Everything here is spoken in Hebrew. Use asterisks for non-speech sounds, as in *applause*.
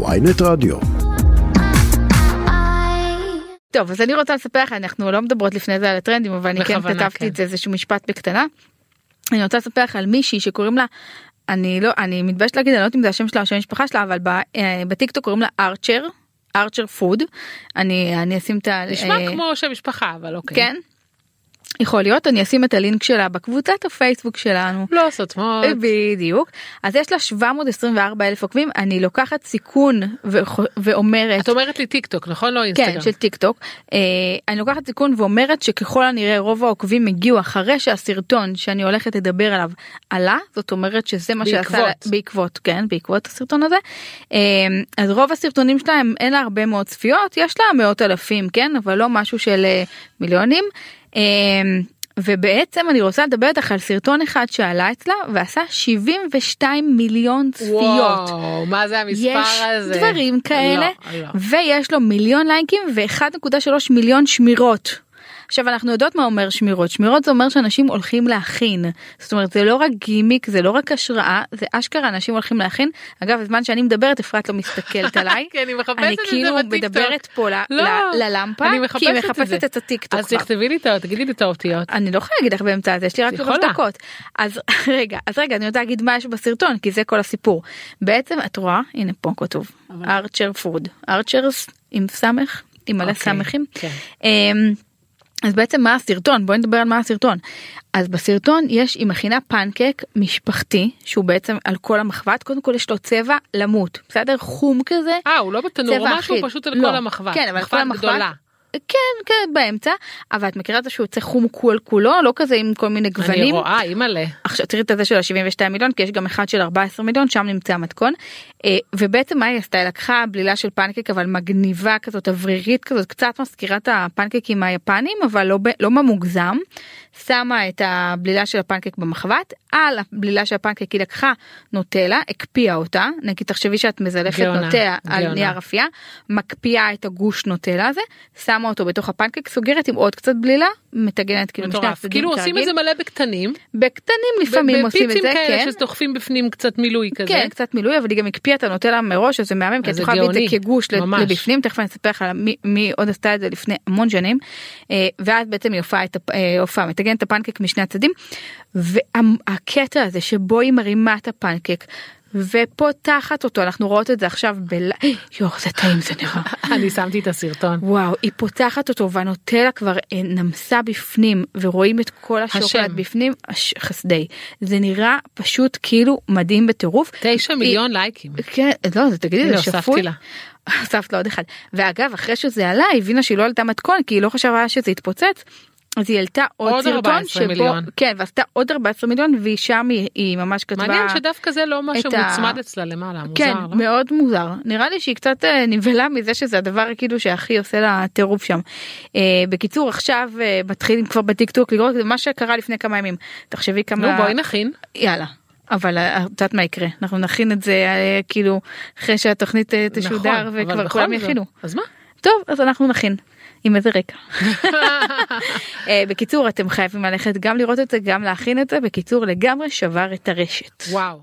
ynet רדיו. טוב אז אני רוצה לספר לך אנחנו לא מדברות לפני זה על הטרנדים אבל אני כן כתבתי כן. את זה איזשהו משפט בקטנה. אני רוצה לספר לך על מישהי שקוראים לה אני לא אני מתביישת להגיד אני לא יודעת אם זה השם שלה או שם המשפחה שלה אבל ב- אה, בטיקטוק קוראים לה ארצ'ר ארצ'ר food אני אני אשים את ה... נשמע אה, כמו שם משפחה אבל אוקיי. כן. יכול להיות אני אשים את הלינק שלה בקבוצת הפייסבוק שלנו. לא סותמות. בדיוק אז יש לה 724 אלף עוקבים אני לוקחת סיכון ואומרת את אומרת לי טיק טוק נכון לא אינסטגרם. כן של טיק טוק אה, אני לוקחת סיכון ואומרת שככל הנראה רוב העוקבים הגיעו אחרי שהסרטון שאני הולכת לדבר עליו עלה זאת אומרת שזה מה שעשה בעקבות. בעקבות כן בעקבות הסרטון הזה אה, אז רוב הסרטונים שלה אין לה הרבה מאוד צפיות יש לה מאות אלפים כן אבל לא משהו של אה, מיליונים. אה, ובעצם אני רוצה לדבר איתך על סרטון אחד שעלה אצלה ועשה 72 מיליון צפיות. וואו, מה זה המספר יש הזה? דברים כאלה לא, לא. ויש לו מיליון לייקים ו-1.3 מיליון שמירות. עכשיו אנחנו יודעות מה אומר שמירות שמירות זה אומר שאנשים הולכים להכין זאת אומרת זה לא רק גימיק זה לא רק השראה זה אשכרה אנשים הולכים להכין אגב בזמן שאני מדברת אפרת לא מסתכלת *laughs* עליי אני אני כאילו. מדברת פה ל- לא, ל- ללמפה אני כי היא מחפשת את. את הטיקטוק. אז כבר. תכתבי לי את ה... תגידי לי את האותיות. אני לא יכולה להגיד לך באמצע הזה יש לי רק שלוש. דקות אז *laughs* רגע אז רגע אני רוצה להגיד מה יש בסרטון כי זה כל הסיפור בעצם את רואה הנה פה כתוב ארצ'ר פוד ארצ'רס עם סמך עם מלא אוקיי, סמכים. אז בעצם מה הסרטון בואי נדבר על מה הסרטון אז בסרטון יש היא מכינה פנקק משפחתי שהוא בעצם על כל המחבת קודם כל יש לו צבע למות בסדר חום כזה אה הוא לא בתנור משהו אחיד. פשוט על לא. כל המחבת. כן אבל על כל מחבת המחבת גדולה. כן כן באמצע אבל את מכירה את זה שהוא יוצא חום כול כולו לא כזה עם כל מיני אני גוונים. רואה אימא'לה. עכשיו תראי את הזה של ה-72 מיליון כי יש גם אחד של 14 מיליון שם נמצא המתכון אה, ובעצם מה היא עשתה היא לקחה בלילה של פנקק אבל מגניבה כזאת אוורירית כזאת קצת מזכירה את הפנקקים היפנים אבל לא, לא במוגזם. שמה את הבלילה של הפנקק במחבת על הבלילה של הפנקק היא לקחה נוטלה הקפיאה אותה נגיד תחשבי שאת מזלפת גאונה, נוטלה על. נייר אפייה מקפיאה את הגוש נוטלה הזה שמה אותו בתוך הפנקק סוגרת עם עוד קצת בלילה מטגנת כאילו משני. הצדדים כאילו עושים. את זה מלא בקטנים. בקטנים לפעמים עושים את בפיצים זה כאלה כן. שדוחפים בפנים קצת מילוי כזה. כן קצת מילוי אבל היא גם הקפיאה את הנוטלה מראש אז זה מהמם כי את יכולה להביא את זה כגוש. לבפנים תכף אני אספר לך מי עוד עשתה את זה לפני המון שנים אה, ואז בעצם היא הופעה מטגנת את הפנקק משני הצדדים והקטע הזה שבו היא מרימה את הפנקק. ופותחת אותו אנחנו רואות את זה עכשיו בל... *gasps* יואו זה טעים זה נראה. *laughs* אני שמתי את הסרטון. וואו היא פותחת אותו והנוטלה כבר אה, נמסה בפנים ורואים את כל השוקולד. בפנים הש- חסדי זה נראה פשוט כאילו מדהים בטירוף. תשע היא- מיליון לייקים. כן לא זה תגידי זה שפוי. *laughs* הוספת לה עוד אחד ואגב אחרי שזה עלה הבינה שהיא לא עלתה מתכון כי היא לא חשבה שזה יתפוצץ. אז היא העלתה עוד, עוד סרטון 14 מיליון. כן ועשתה עוד 14 מיליון והיא שם היא, היא ממש כתבה מעניין שדווקא זה לא מה את ה- אצלה למעלה. מוזר. כן לא? מאוד מוזר נראה לי שהיא קצת אה, נבהלה מזה שזה הדבר כאילו שהכי עושה לה טירוף שם. אה, בקיצור עכשיו אה, מתחילים כבר בטיקטוק לראות מה שקרה לפני כמה ימים תחשבי כמה נו בואי נכין. יאללה. אבל אה, את יודעת מה יקרה אנחנו נכין את זה אה, כאילו אחרי שהתוכנית תשודר נכון, וכבר כולם. יכינו. אז מה? טוב אז אנחנו נכין. עם איזה רקע. אה, בקיצור אתם חייבים ללכת גם לראות את זה גם להכין את זה בקיצור לגמרי שבר את הרשת. וואו.